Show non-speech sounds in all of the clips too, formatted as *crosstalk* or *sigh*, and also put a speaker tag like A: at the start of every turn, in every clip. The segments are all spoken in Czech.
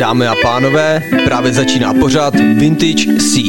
A: Dámy a pánové, právě začíná pořád Vintage C.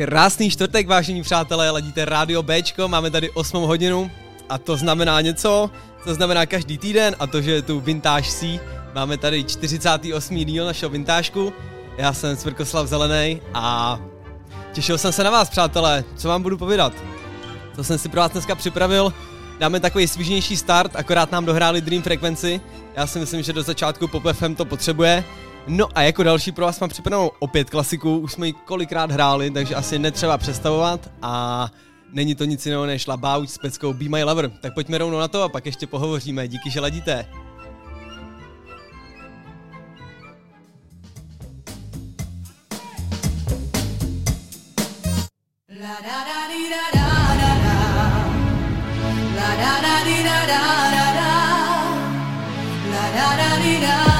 A: Krásný čtvrtek, vážení přátelé, ladíte Rádio Bčko, máme tady 8 hodinu a to znamená něco, co znamená každý týden a to, že je tu Vintage C. Máme tady 48. díl našeho vintážku, já jsem Svrkoslav Zelený a těšil jsem se na vás, přátelé, co vám budu povídat. Co jsem si pro vás dneska připravil, dáme takový svížnější start, akorát nám dohráli Dream Frequency, já si myslím, že do začátku Pop FM to potřebuje, No a jako další pro vás mám připravenou opět klasiku, už jsme ji kolikrát hráli, takže asi netřeba představovat a není to nic jiného než Labauč s peckou Be My Lover. Tak pojďme rovnou na to a pak ještě pohovoříme. Díky, že ladíte. La da da di da da da da La da da di da da da da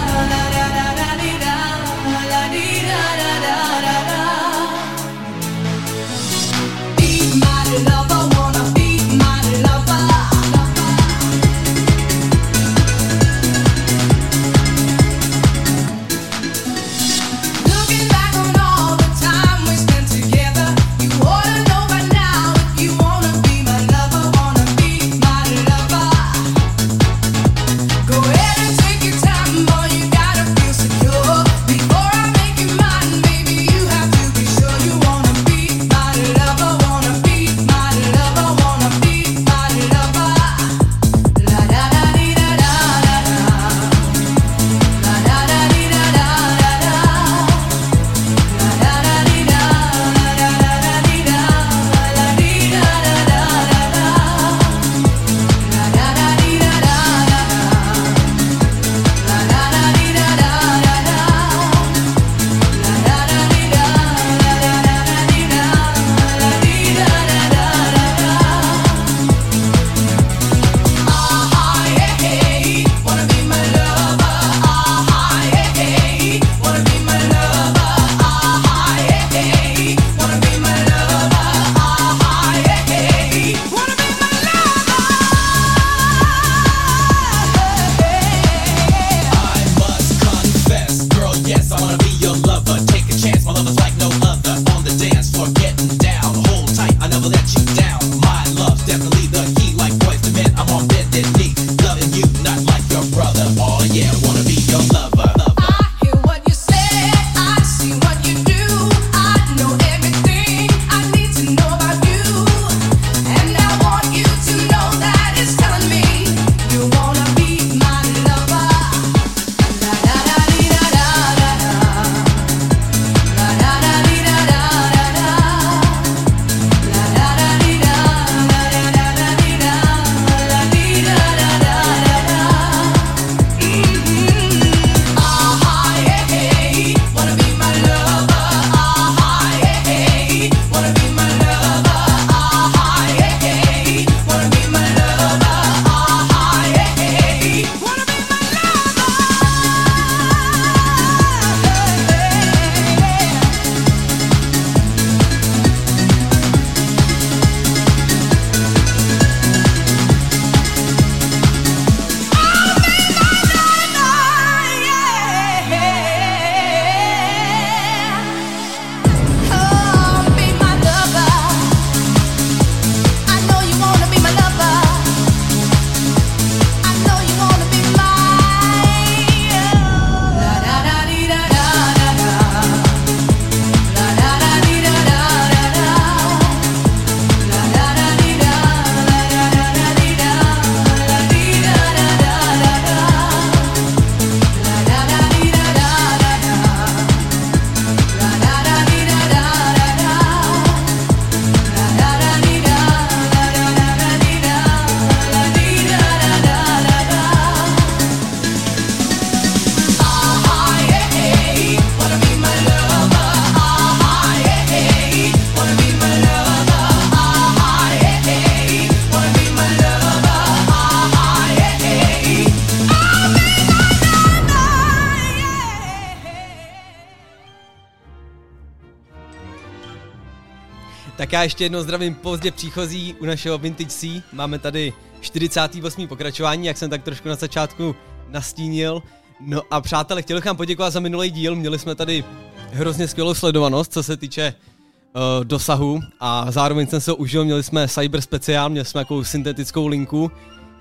A: ještě jednou zdravím pozdě příchozí u našeho Vintage C. Máme tady 48. pokračování, jak jsem tak trošku na začátku nastínil. No a přátelé, chtěl bych vám poděkovat za minulý díl, měli jsme tady hrozně skvělou sledovanost, co se týče uh, dosahu a zároveň jsem se užil, měli jsme cyber speciál, měli jsme takovou syntetickou linku,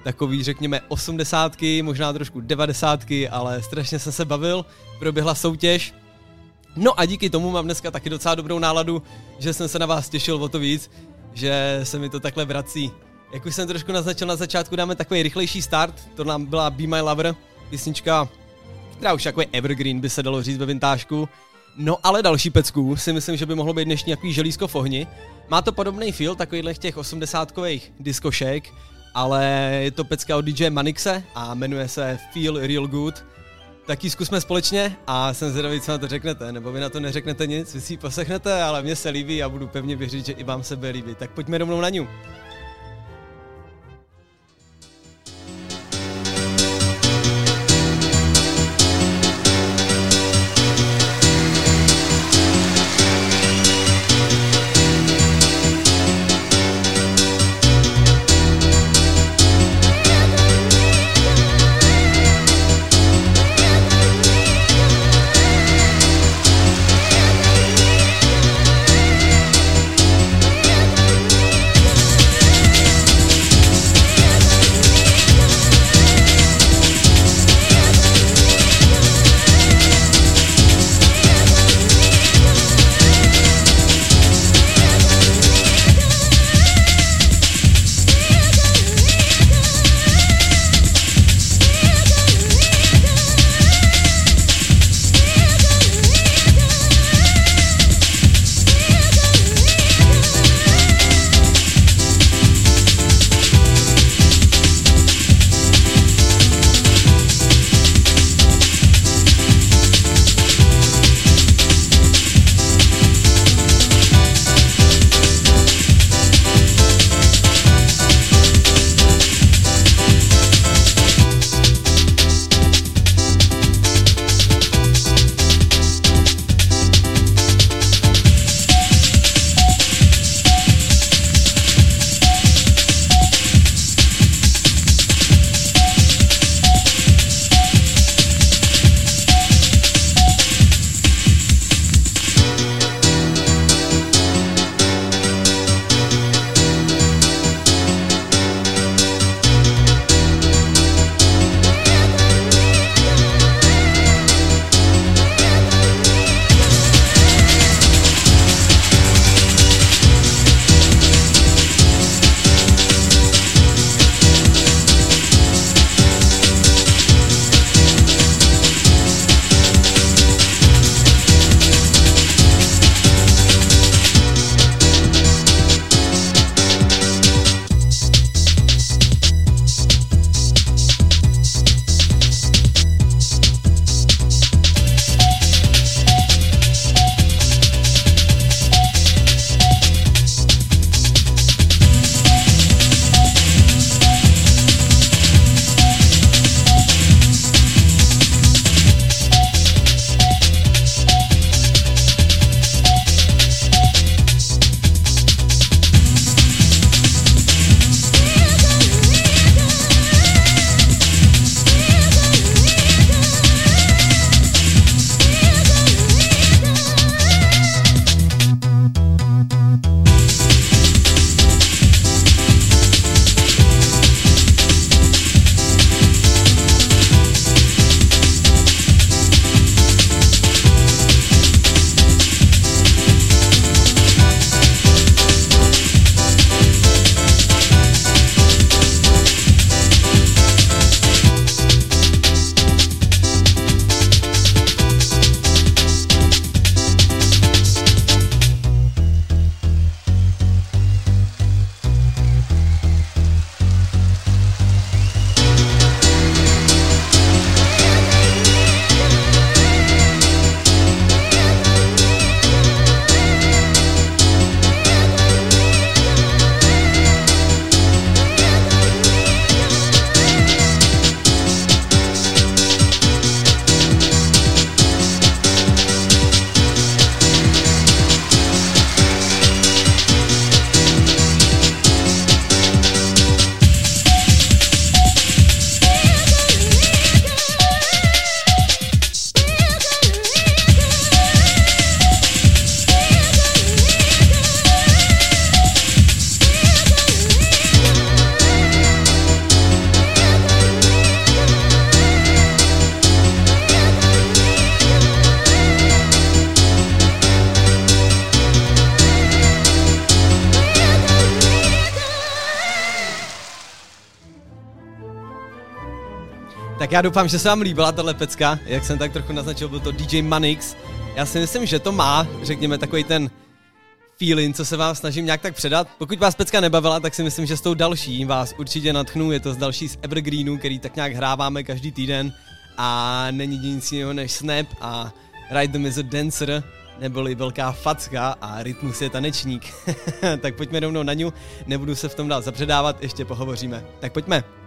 A: takový řekněme osmdesátky, možná trošku devadesátky, ale strašně jsem se bavil, proběhla soutěž, No a díky tomu mám dneska taky docela dobrou náladu, že jsem se na vás těšil o to víc, že se mi to takhle vrací. Jak už jsem trošku naznačil na začátku, dáme takový rychlejší start, to nám byla Be My Lover, písnička, která už takový evergreen by se dalo říct ve vintážku. No ale další pecku si myslím, že by mohlo být dnešní jaký želízko v ohni. Má to podobný feel takovýhle těch 80kových diskošek, ale je to pecka od DJ Manixe a jmenuje se Feel Real Good tak ji zkusme společně a jsem zvědavý, co na to řeknete, nebo vy na to neřeknete nic, vy si ji poslechnete, ale mně se líbí a budu pevně věřit, že i vám se bude líbit. Tak pojďme rovnou na ňu. Já doufám, že se vám líbila tahle pecka, jak jsem tak trochu naznačil, byl to DJ Manix. Já si myslím, že to má, řekněme, takový ten feeling, co se vám snažím nějak tak předat. Pokud vás pecka nebavila, tak si myslím, že s tou další vás určitě natchnu. Je to z další z Evergreenu, který tak nějak hráváme každý týden a není nic jiného než Snap a Ride the a Dancer, neboli velká facka a Rytmus je tanečník. *laughs* tak pojďme rovnou na ňu, nebudu se v tom dál zapředávat, ještě pohovoříme. Tak pojďme.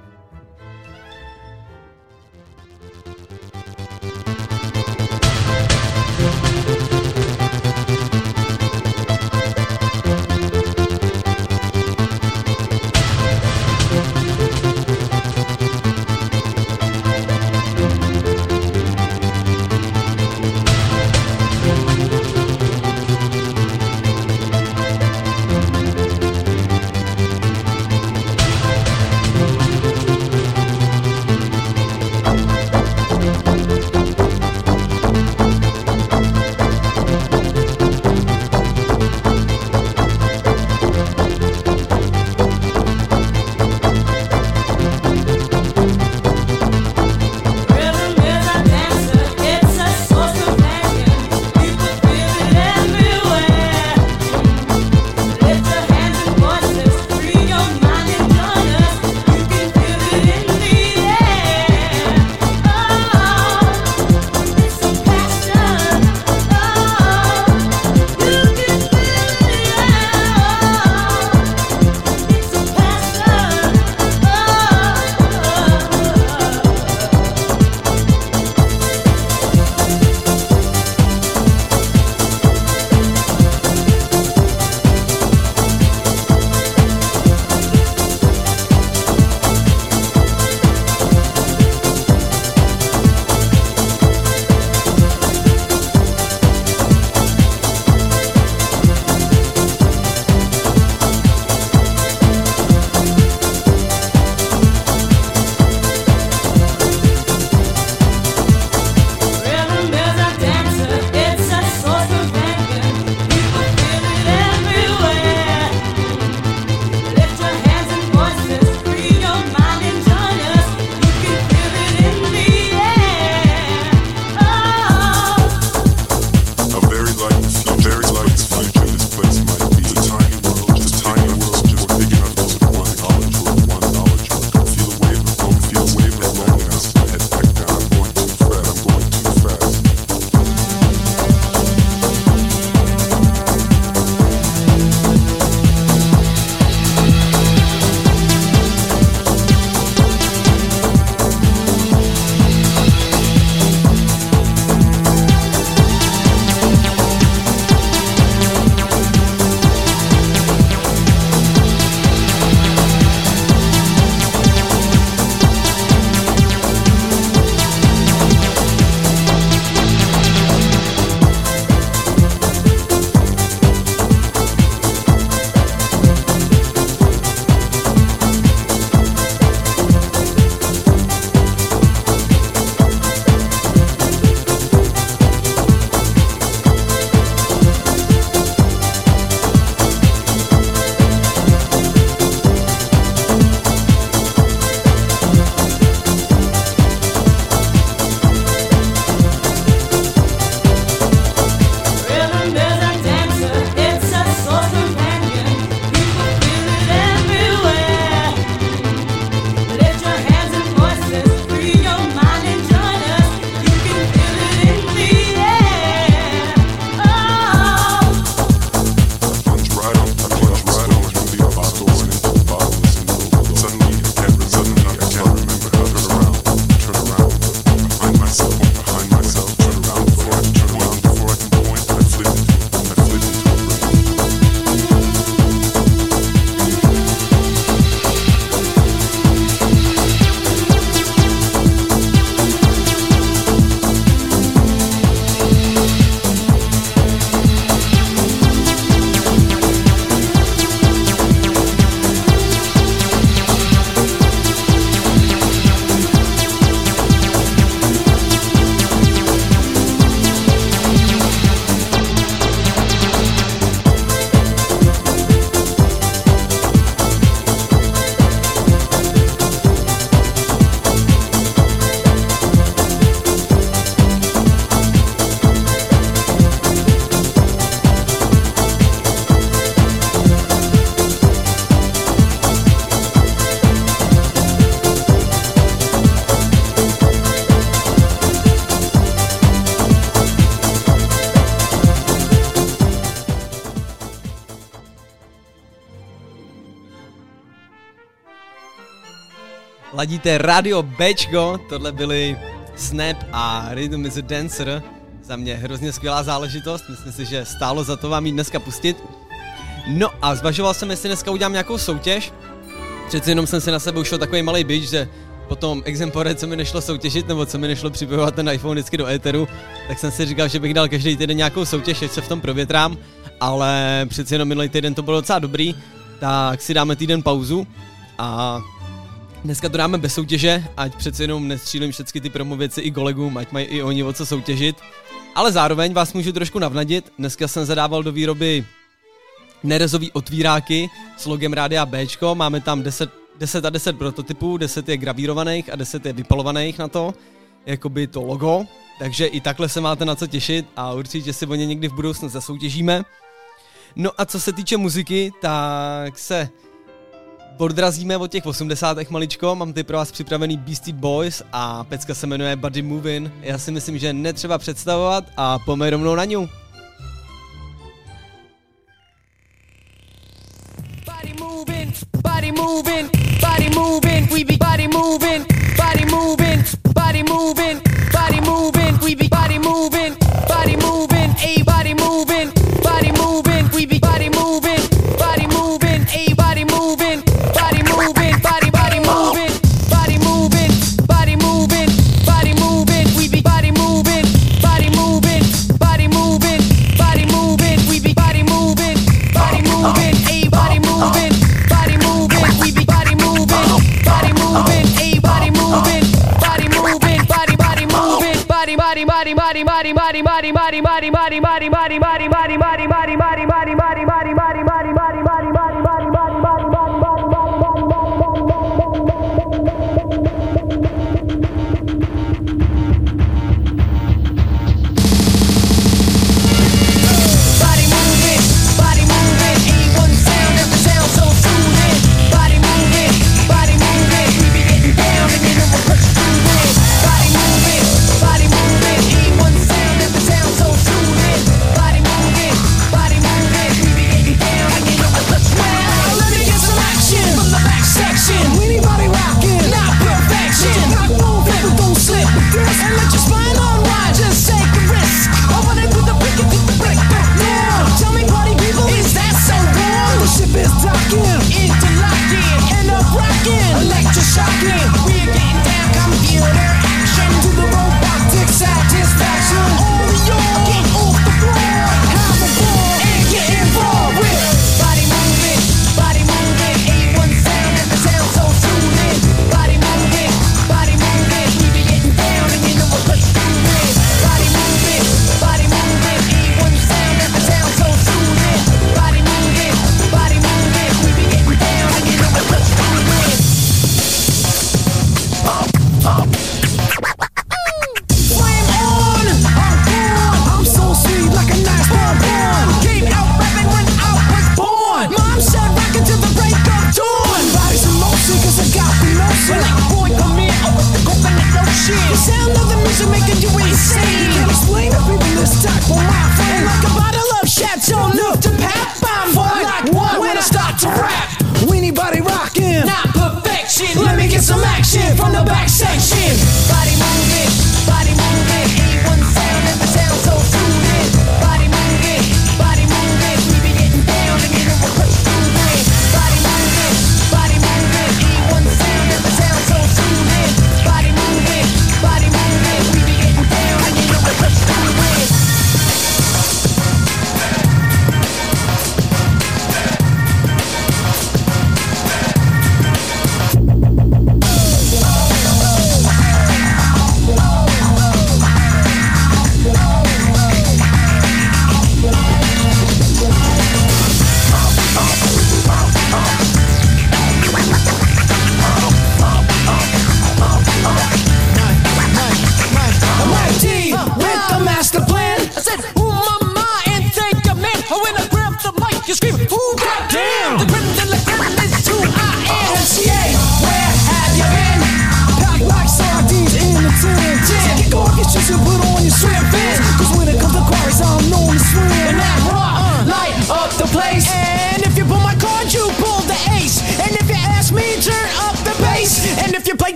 B: Ladíte Radio Bčko, tohle byly Snap a Rhythm is a Dancer. Za mě hrozně skvělá záležitost, myslím si, že stálo za to vám jít dneska pustit. No a zvažoval jsem, jestli dneska udělám nějakou soutěž. Přeci jenom jsem si na sebe ušel takový malý bitch, že potom exempore, co mi nešlo soutěžit, nebo co mi nešlo připojovat ten iPhone vždycky do éteru, tak jsem si říkal, že bych dal každý týden nějakou soutěž, ať se v tom provětrám, ale přeci jenom minulý týden to bylo docela dobrý, tak si dáme týden pauzu a dneska to dáme bez soutěže, ať přeci jenom nestřílím všechny ty promo věci i kolegům, ať mají i oni o co soutěžit. Ale zároveň vás můžu trošku navnadit, dneska jsem zadával do výroby nerezový otvíráky s logem Rádia B, máme tam 10, 10 a 10 prototypů, 10 je gravírovaných a 10 je vypalovaných na to, jakoby to logo, takže i takhle se máte na co těšit a určitě si o ně někdy v budoucnu zasoutěžíme. No a co se týče muziky, tak se odrazíme od těch 80. maličko, mám tady pro vás připravený Beastie Boys a pecka se jmenuje Buddy Movin. Já si myslím, že netřeba představovat a pojďme rovnou na ňu. Body moving, body moving, we be body moving, body moving, body moving, body moving, we be body moving, body moving, a body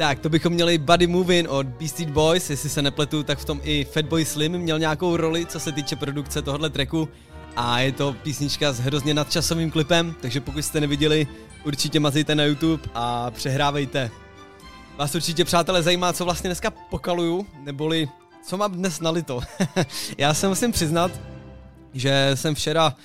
A: Tak, to bychom měli Buddy Moving od Beastie Boys, jestli se nepletu, tak v tom i Fatboy Slim měl nějakou roli, co se týče produkce tohohle tracku. A je to písnička s hrozně nadčasovým klipem, takže pokud jste neviděli, určitě mazejte na YouTube a přehrávejte. Vás určitě, přátelé, zajímá, co vlastně dneska pokaluju, neboli co mám dnes nalito. *laughs* Já se musím přiznat, že jsem včera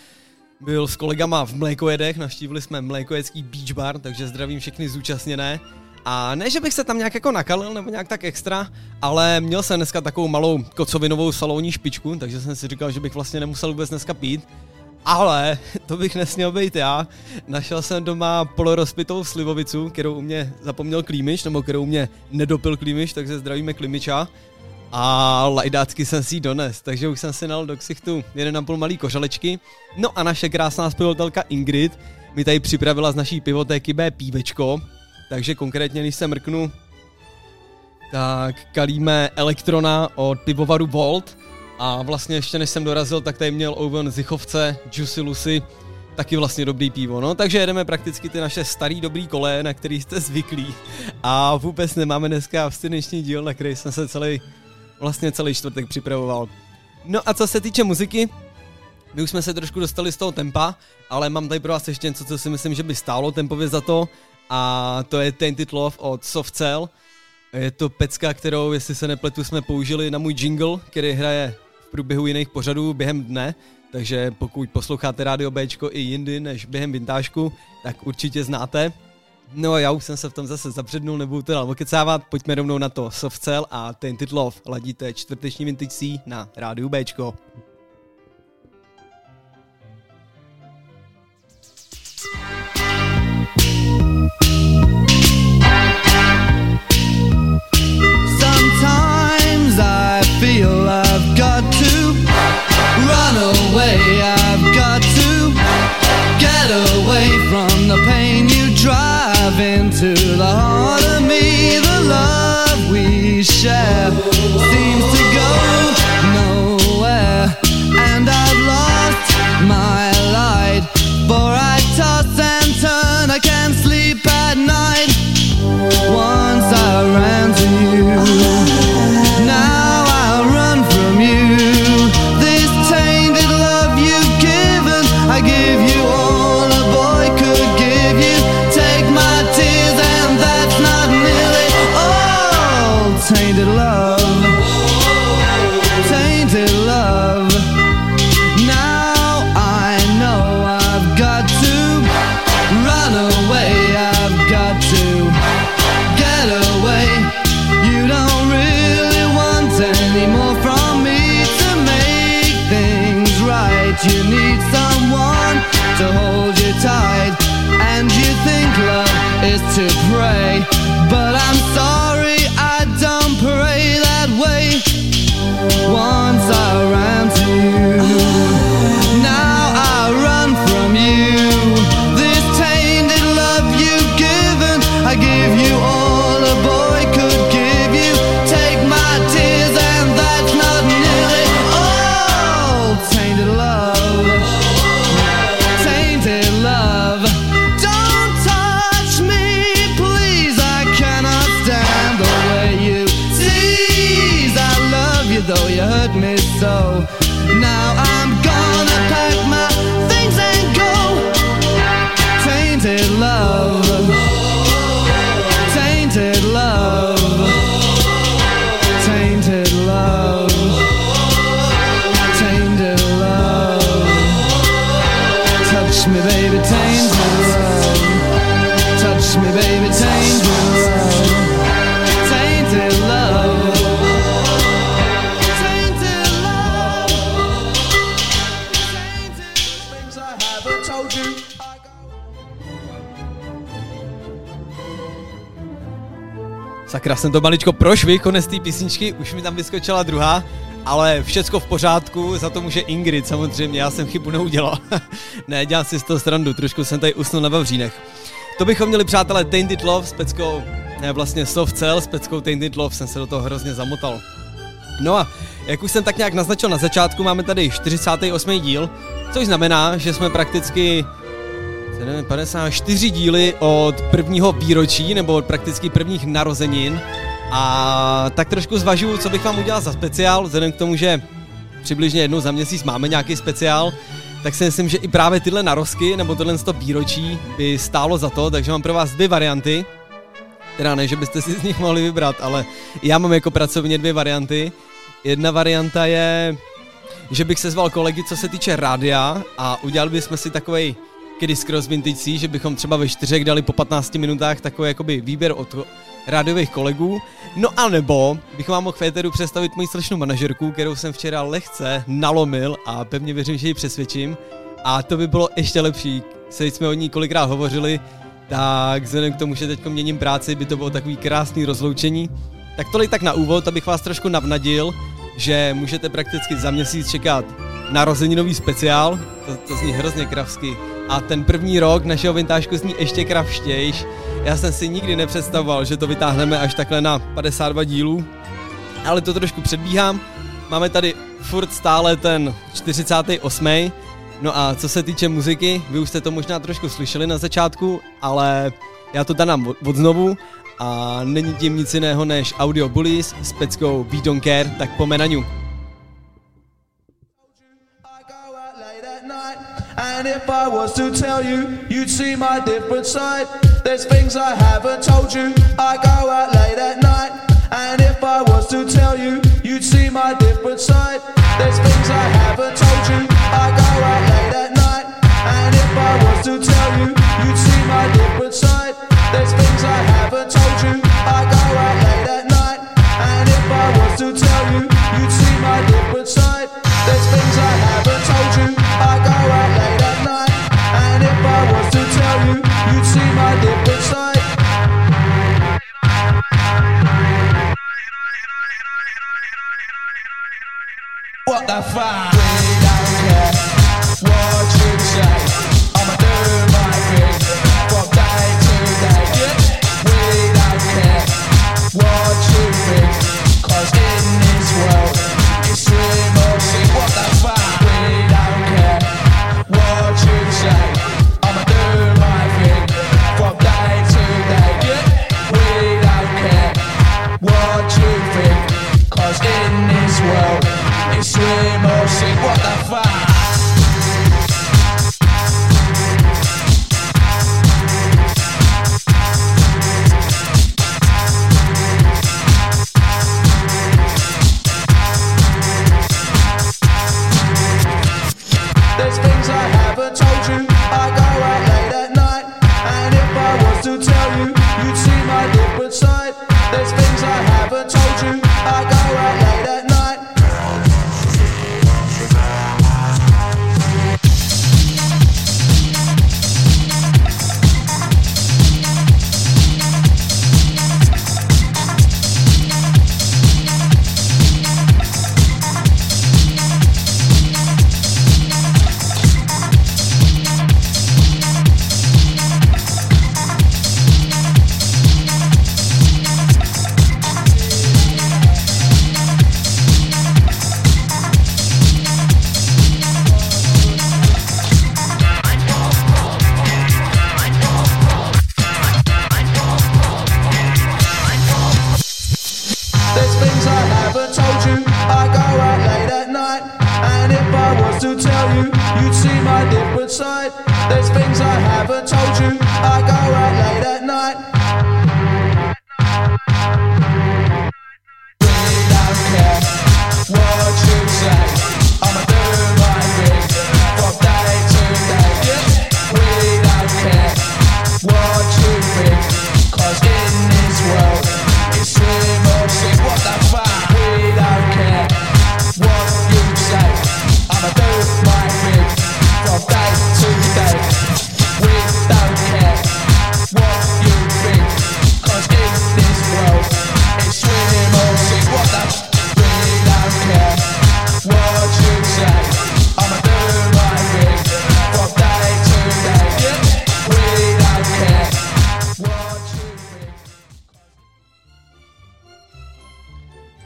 A: byl s kolegama v Mlékojedech, navštívili jsme Mlékojedský beach bar, takže zdravím všechny zúčastněné. A ne, že bych se tam nějak jako nakalil nebo nějak tak extra, ale měl jsem dneska takovou malou kocovinovou salonní špičku, takže jsem si říkal, že bych vlastně nemusel vůbec dneska pít. Ale *laughs* to bych nesměl být já. Našel jsem doma polorozpitou slivovicu, kterou u mě zapomněl klímič, nebo kterou u mě nedopil klímič, takže zdravíme klímiča. A lajdácky jsem si ji dones, takže už jsem si nal do ksichtu 1,5 malý kožalečky. No a naše krásná zpěvatelka Ingrid mi tady připravila z naší pivotéky B pívečko, takže konkrétně, když se mrknu, tak kalíme Elektrona od pivovaru Volt. A vlastně ještě než jsem dorazil, tak tady měl Owen Zichovce, Juicy Lucy, taky vlastně dobrý pivo, no, takže jedeme prakticky ty naše starý dobrý kole, na který jste zvyklí. A vůbec nemáme dneska abstinenční díl, na který jsem se celý, vlastně celý čtvrtek připravoval. No a co se týče muziky, my už jsme se trošku dostali z toho tempa, ale mám tady pro vás ještě něco, co si myslím, že by stálo tempově za to a to je Tainted Love od Soft Cell. Je to pecka, kterou, jestli se nepletu, jsme použili na můj jingle, který hraje v průběhu jiných pořadů během dne, takže pokud posloucháte rádio Bčko i jindy než během vintážku, tak určitě znáte. No a já už jsem se v tom zase zapřednul, nebudu teda okecávat, pojďme rovnou na to Soft Cell a Tainted Love. Ladíte čtvrteční vintage na rádiu Bčko.
C: I feel I've
A: Sakra, jsem to maličko prošvih, konec té písničky, už mi tam vyskočila druhá, ale všecko v pořádku, za to může Ingrid samozřejmě, já jsem chybu neudělal. *laughs* ne, dělám si z toho srandu, trošku jsem tady usnul na Vavřínech. To bychom měli, přátelé, Tainted Love s peckou, ne, vlastně Soft Cell s peckou Tainted Love, jsem se do toho hrozně zamotal. No a jak už jsem tak nějak naznačil na začátku, máme tady 48. díl, což znamená, že jsme prakticky 54 díly od prvního výročí, nebo od prakticky prvních narozenin. A tak trošku zvažuju, co bych vám udělal za speciál, vzhledem k tomu, že přibližně jednou za měsíc máme nějaký speciál, tak si myslím, že i právě tyhle narozky, nebo tohle z výročí by stálo za to, takže mám pro vás dvě varianty. Teda ne, že byste si z nich mohli vybrat, ale já mám jako pracovně dvě varianty. Jedna varianta je, že bych sezval kolegy, co se týče rádia a udělali bychom si takovej Kiddy Cross Vintage Sea, že bychom třeba ve čtyřech dali po 15 minutách takový jakoby výběr od rádiových kolegů. No a nebo bych vám mohl Féteru představit moji slečnou manažerku, kterou jsem včera lehce nalomil a pevně věřím, že ji přesvědčím. A to by bylo ještě lepší. Se jsme o ní kolikrát hovořili, tak vzhledem k tomu, že teď měním práci, by to bylo takový krásný rozloučení. Tak tolik tak na úvod, abych vás trošku navnadil, že můžete prakticky za měsíc čekat narozeninový speciál, to, to zní hrozně kravsky. A ten první rok našeho vintážku zní ještě kravštějš. Já jsem si nikdy nepředstavoval, že to vytáhneme až takhle na 52 dílů, ale to trošku předbíhám. Máme tady furt stále ten 48. No a co se týče muziky, vy už jste to možná trošku slyšeli na začátku, ale já to dám od, znovu a není tím nic jiného než Audio Bullies s peckou We Don't Care, tak pomenaňu.
D: I and if I was to tell you, you'd see my different side. There's things I haven't told you. I go out late at night, and if I was to tell you, you'd see my different side. There's things I haven't told you. I go out late at night, and if I was to tell you, you'd see my different side. There's things I haven't told you. I go out late at night, and if I was to tell you, you'd see different side. There's things I haven't told you. I go out late at night, and if I was to tell you, you'd see my different side. What the fuck?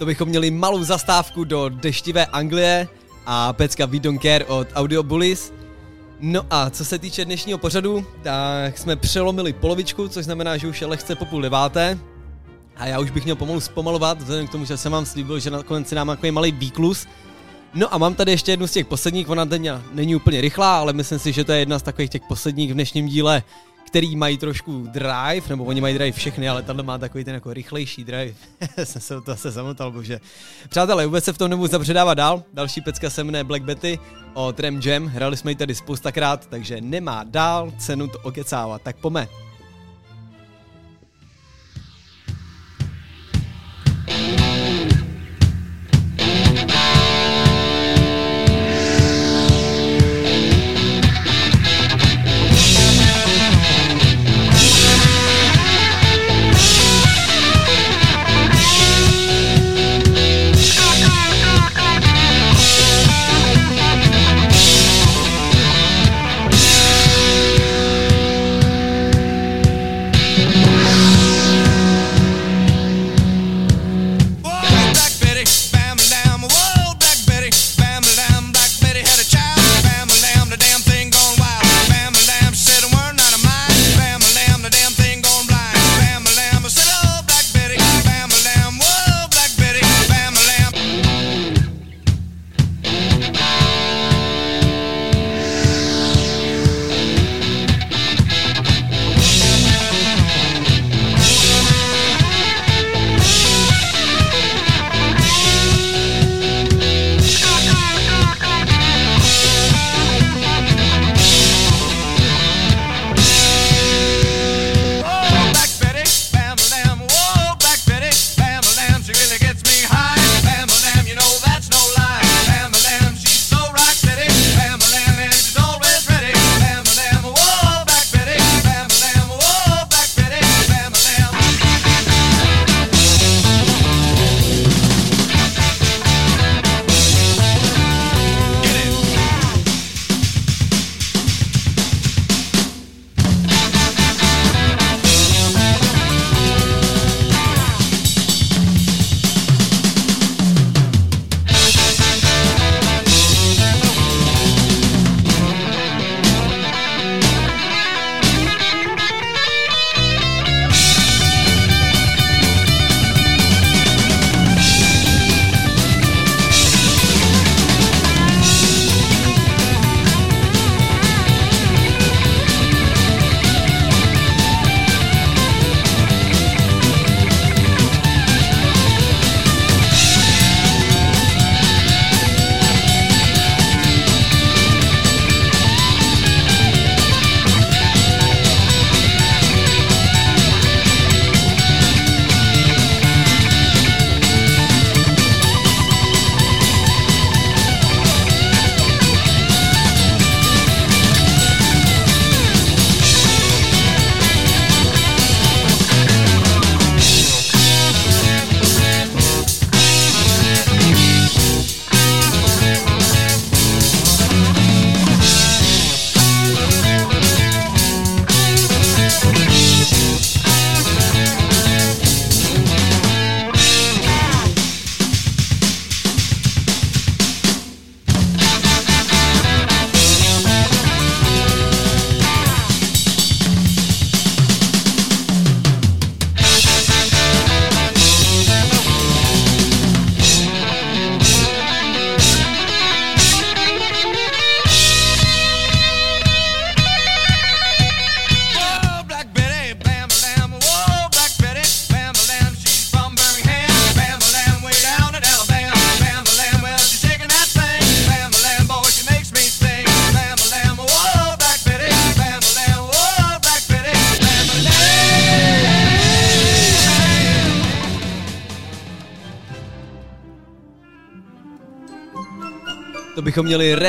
A: Bychom měli malou zastávku do deštivé Anglie a pecka We Don't Care od Audio Bullies. No a co se týče dnešního pořadu, tak jsme přelomili polovičku, což znamená, že už je lehce po půl deváté. A já už bych měl pomalu zpomalovat, vzhledem k tomu, že jsem vám slíbil, že nakonec si dám takový malý výklus. No a mám tady ještě jednu z těch posledních, ona teď není úplně rychlá, ale myslím si, že to je jedna z takových těch posledních v dnešním díle, který mají trošku drive, nebo oni mají drive všechny, ale tahle má takový ten jako rychlejší drive. *laughs* jsem se to se zamotal, bože. Přátelé, vůbec se v tom nebudu zabředávat dál. Další pecka se jmenuje Black Betty o Trem Jam. Hrali jsme ji tady spoustakrát, takže nemá dál cenu to okecávat. Tak pome.
E: Whoa,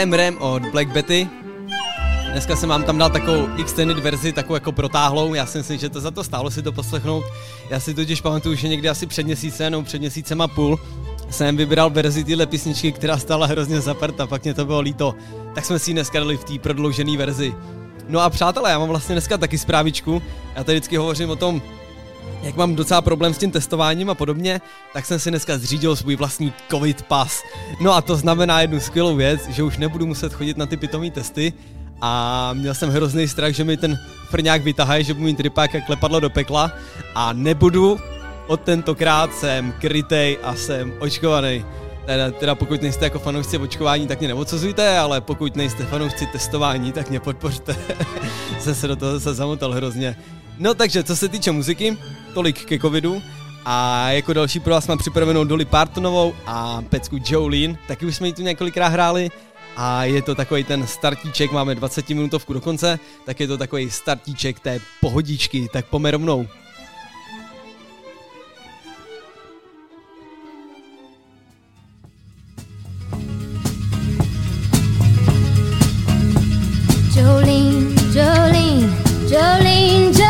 A: Rem Rem od Black Betty. Dneska jsem vám tam dal takovou extended verzi, takovou jako protáhlou, já si myslím, že to za to stálo si to poslechnout. Já si totiž pamatuju, že někdy asi před měsícem, no před měsícem a půl, jsem vybral verzi téhle písničky, která stála hrozně zaprta, pak mě to bylo líto. Tak jsme si ji dneska dali v té prodloužené verzi. No a přátelé, já mám vlastně dneska taky zprávičku. Já tady vždycky hovořím o tom, jak mám docela problém s tím testováním a podobně, tak jsem si dneska zřídil svůj vlastní covid pas. No a to znamená jednu skvělou věc, že už nebudu muset chodit na ty pitomý testy a měl jsem hrozný strach, že mi ten frňák vytahají, že mít rypák jak klepadlo do pekla a nebudu, od tentokrát jsem krytej a jsem očkovaný. Teda, teda pokud nejste jako fanoušci očkování, tak mě neodsuzujte, ale pokud nejste fanoušci testování, tak mě podpořte. *laughs* jsem se do toho zase zamotal hrozně. No takže, co se týče muziky, tolik ke covidu. A jako další pro vás mám připravenou Dolly Partonovou a pecku Jolene, taky už jsme ji tu několikrát hráli. A je to takový ten startíček, máme 20 minutovku do konce, tak je to takový startíček té pohodičky, tak pome rovnou.
F: Jolene, Jolene, Jolene, Jolene.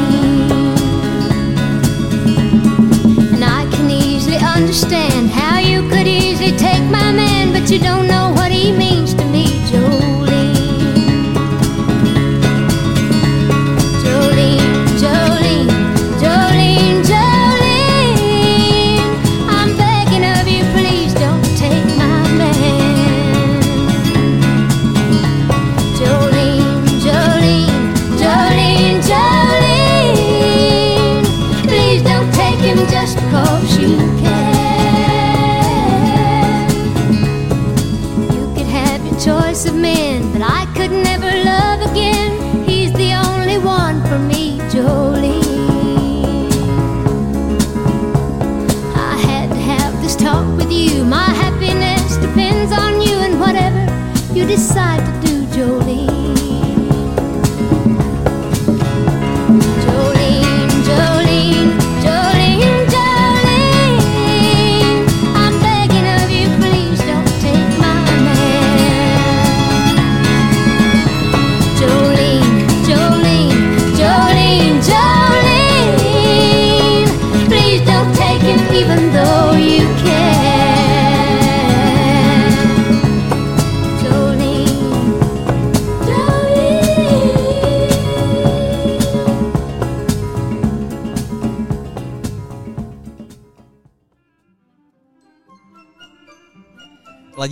F: Understand how you could easily take my man, but you don't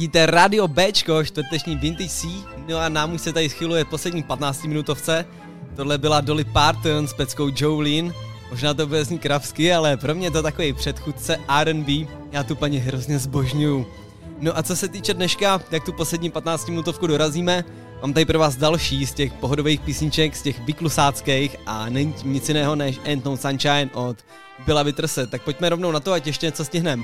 A: Ladíte Radio Bčko, čtvrteční Vintage C, no a nám už se tady schyluje poslední 15 minutovce. Tohle byla Dolly Parton s peckou Jolene. Možná to bude znít kravsky, ale pro mě to takový předchůdce R&B. Já tu paní hrozně zbožňuju. No a co se týče dneška, jak tu poslední 15 minutovku dorazíme, mám tady pro vás další z těch pohodových písniček, z těch vyklusáckých a není tím nic jiného než Ain't No Sunshine od Billa Witterse. Tak pojďme rovnou na to, ať ještě něco stihneme.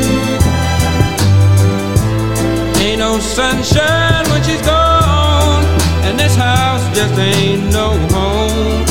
G: Sunshine when she's gone, and this house just ain't no home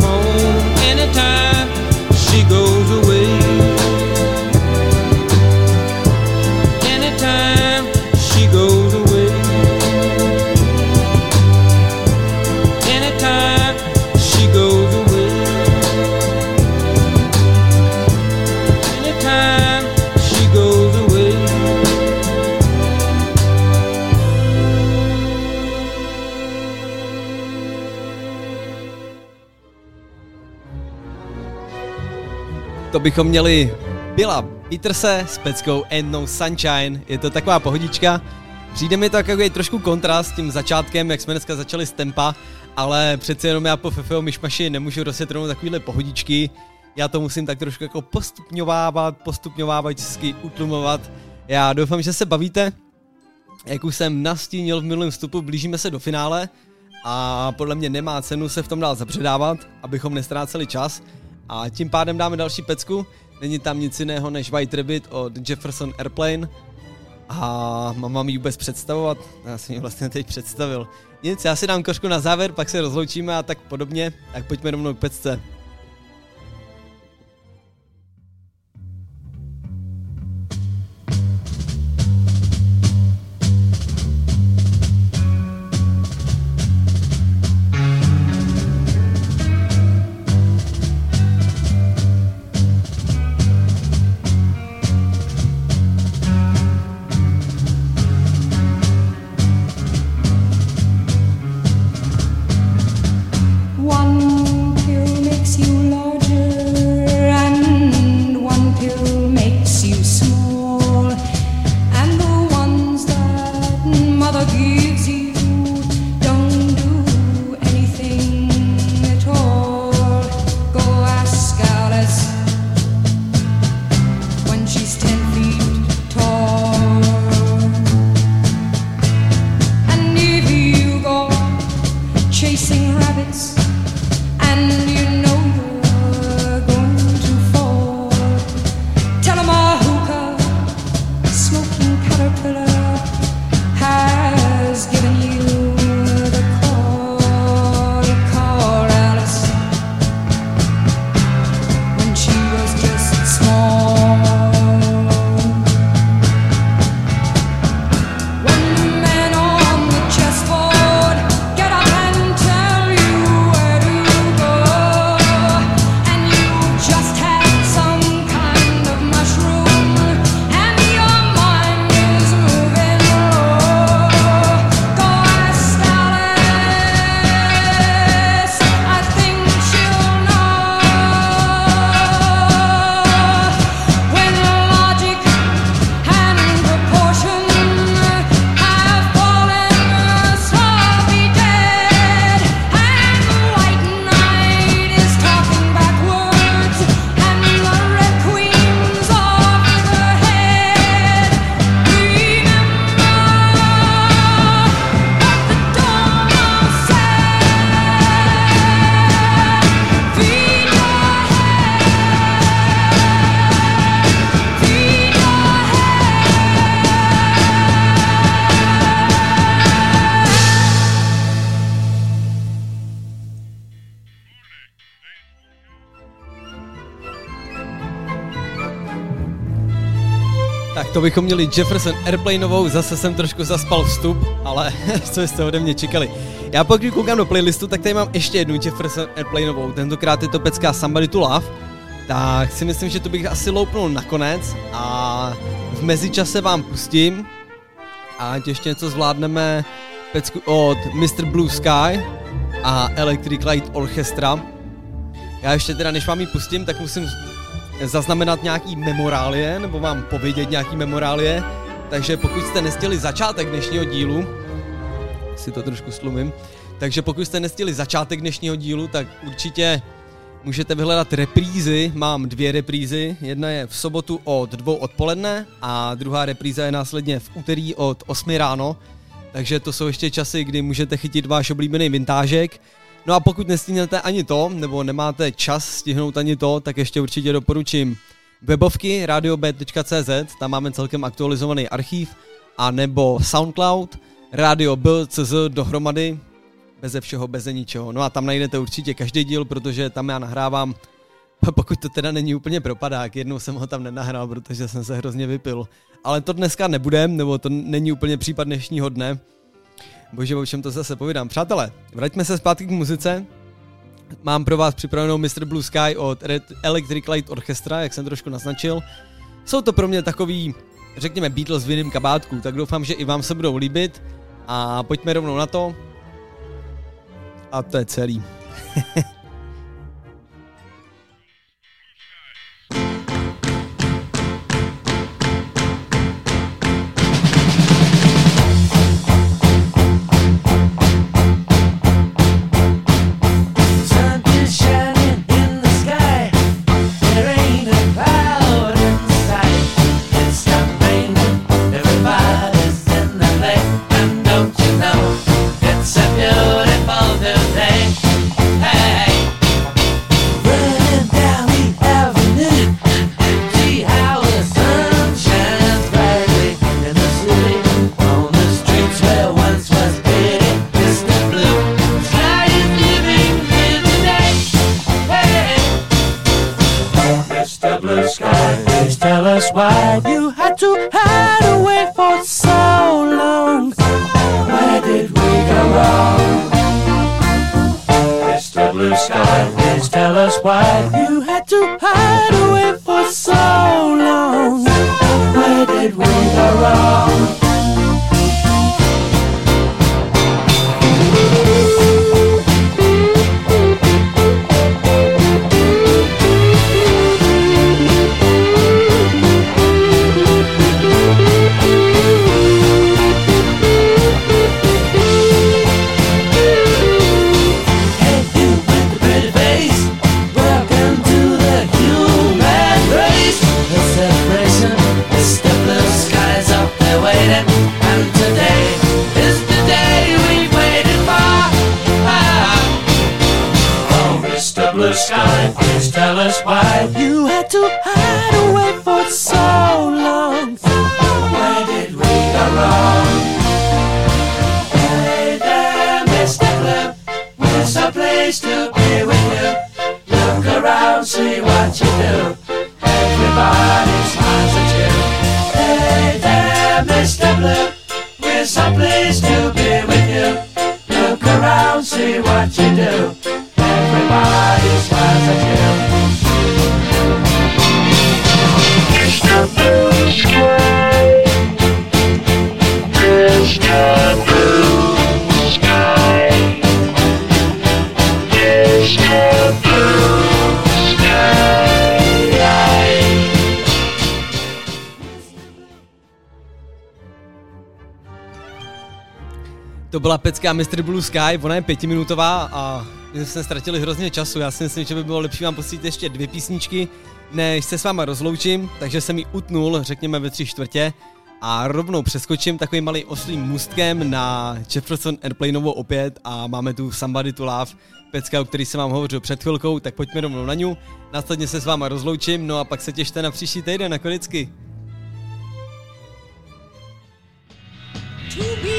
H: To bychom měli Byla Peterse s peckou And No Sunshine. Je to taková pohodička. Přijde mi to jako trošku kontrast s tím začátkem, jak jsme dneska začali z tempa, ale přece jenom já po Fefeo myšmaši nemůžu rozjetnout takovýhle pohodičky. Já to musím tak trošku jako postupňovávat, postupňovávat, vždycky utlumovat. Já doufám, že se bavíte. Jak už jsem nastínil v minulém vstupu, blížíme se do finále a podle mě nemá cenu se v tom dál zapředávat, abychom nestráceli čas. A tím pádem dáme další pecku. Není tam nic jiného než White Rabbit od Jefferson Airplane. A mám ji vůbec představovat? Já jsem ji vlastně teď představil. Nic, já si dám košku na závěr, pak se rozloučíme a tak podobně. Tak pojďme rovnou k pecce.
A: To
H: bychom měli Jefferson Airplaneovou, zase jsem trošku zaspal vstup, ale *laughs* co jste ode mě čekali. Já pokud koukám do playlistu, tak tady mám ještě jednu Jefferson Airplaneovou, tentokrát je to pecka Somebody to Love, tak si myslím, že to bych asi loupnul nakonec a v mezičase vám pustím a ať ještě něco zvládneme
A: pecku od Mr. Blue Sky a Electric Light Orchestra. Já ještě teda, než vám ji pustím, tak musím zaznamenat nějaký memorálie, nebo vám povědět nějaký memorálie. Takže pokud jste nestihli začátek dnešního dílu, si to trošku slumím, takže pokud jste nestihli začátek dnešního dílu, tak určitě můžete vyhledat reprízy. Mám dvě reprízy. Jedna je v sobotu od dvou odpoledne a druhá repríza je následně v úterý od 8 ráno. Takže to jsou ještě časy, kdy můžete chytit váš oblíbený vintážek. No a pokud nestihnete ani to, nebo nemáte čas stihnout ani to, tak ještě určitě doporučím webovky radiob.cz, tam máme celkem aktualizovaný archív, a nebo Soundcloud, Radio B.cz dohromady, beze všeho, beze ničeho. No a tam najdete určitě každý díl, protože tam já nahrávám, *laughs* pokud to teda není úplně propadák, jednou jsem ho tam nenahrál, protože jsem se hrozně vypil. Ale to dneska nebude, nebo to není úplně případ dnešního dne. Bože, o čem to zase povídám. Přátelé, vraťme se zpátky k muzice. Mám pro vás připravenou Mr. Blue Sky od Red Electric Light Orchestra, jak jsem trošku naznačil. Jsou to pro mě takový, řekněme, Beatles v jiném kabátku, tak doufám, že i vám se budou líbit. A pojďme rovnou na to. A to je celý. *laughs*
I: To
A: byla pecka Mr. Blue Sky, ona je pětiminutová a my jsme ztratili hrozně času. Já si myslím, že by bylo lepší vám pustit ještě dvě písničky, než se s váma rozloučím, takže jsem ji utnul, řekněme ve tři čtvrtě a rovnou přeskočím takovým malým oslým můstkem na Jefferson Airplaneovo opět a máme tu Somebody to Love, pecka, o který jsem vám hovořil před chvilkou, tak pojďme rovnou na ňu. Následně se s váma rozloučím, no a pak se těšte na příští týden, jako vždycky.
H: To be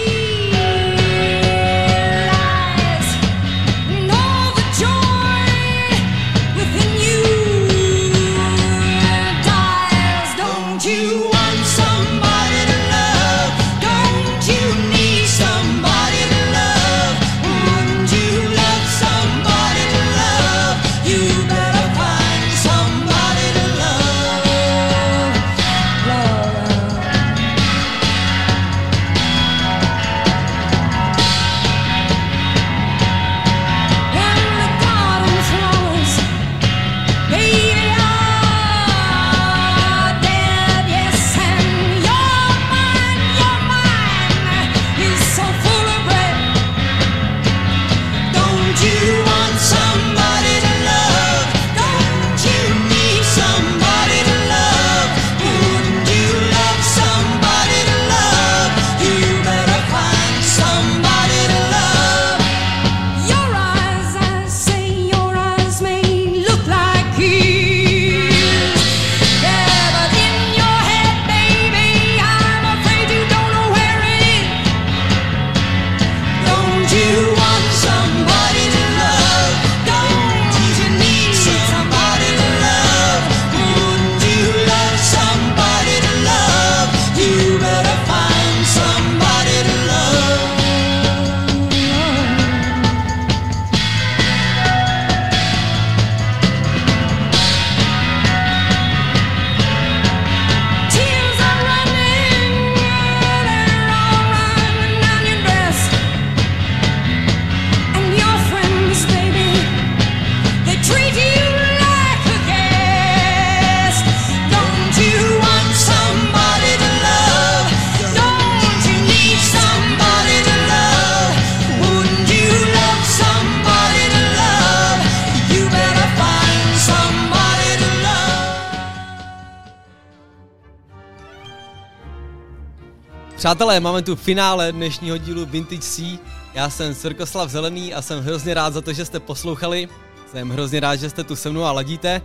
A: Přátelé, máme tu finále dnešního dílu Vintage C. Já jsem Svrkoslav Zelený a jsem hrozně rád za to, že jste poslouchali. Jsem hrozně rád, že jste tu se mnou a ladíte.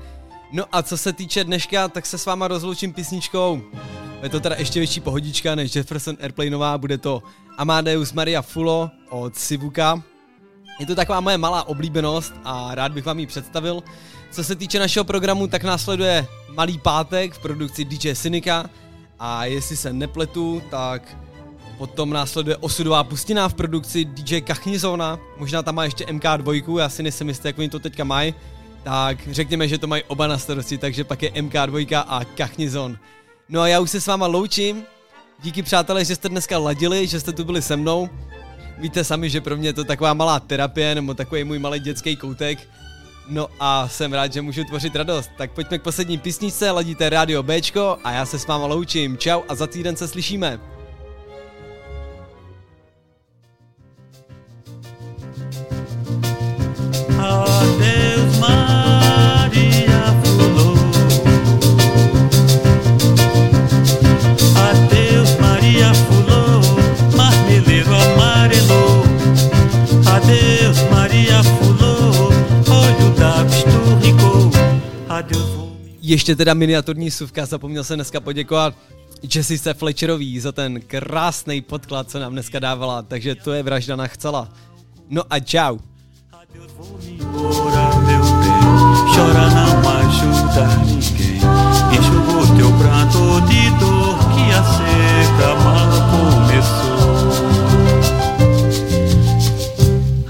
A: No a co se týče dneška, tak se s váma rozloučím písničkou. Je to teda ještě větší pohodička než Jefferson Airplaneová, bude to Amadeus Maria Fulo od Sivuka. Je to taková moje malá oblíbenost a rád bych vám ji představil. Co se týče našeho programu, tak následuje Malý pátek v produkci DJ Synika a jestli se nepletu, tak potom následuje Osudová pustina v produkci DJ Kachnizona, možná tam má ještě MK2, já si nejsem jistý, jak oni to teďka mají, tak řekněme, že to mají oba na starosti, takže pak je MK2 a Kachnizon. No a já už se s váma loučím, díky přátelé, že jste dneska ladili, že jste tu byli se mnou, Víte sami, že pro mě je to taková malá terapie nebo takový můj malý dětský koutek. No a jsem rád, že můžu tvořit radost. Tak pojďme k poslední písničce, ladíte Radio Bčko a já se s váma loučím. Čau a za týden se slyšíme. Ještě teda miniaturní suvka, zapomněl jsem dneska poděkovat Jessice Fletcherový za ten krásný podklad, co nám dneska dávala, takže to je vražda na chcela. No a čau.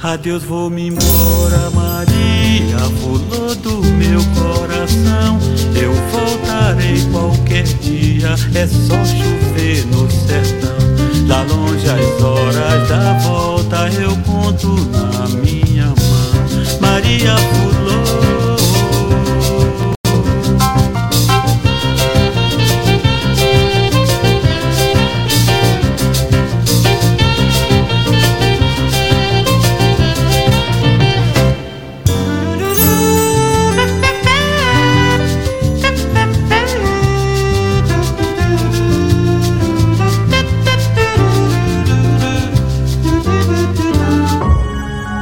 J: Adeus vou-me embora, Maria Fulô do meu coração. Eu voltarei qualquer dia, é só chover no sertão. Da longe as horas da volta eu conto na minha mão. Maria Furuna.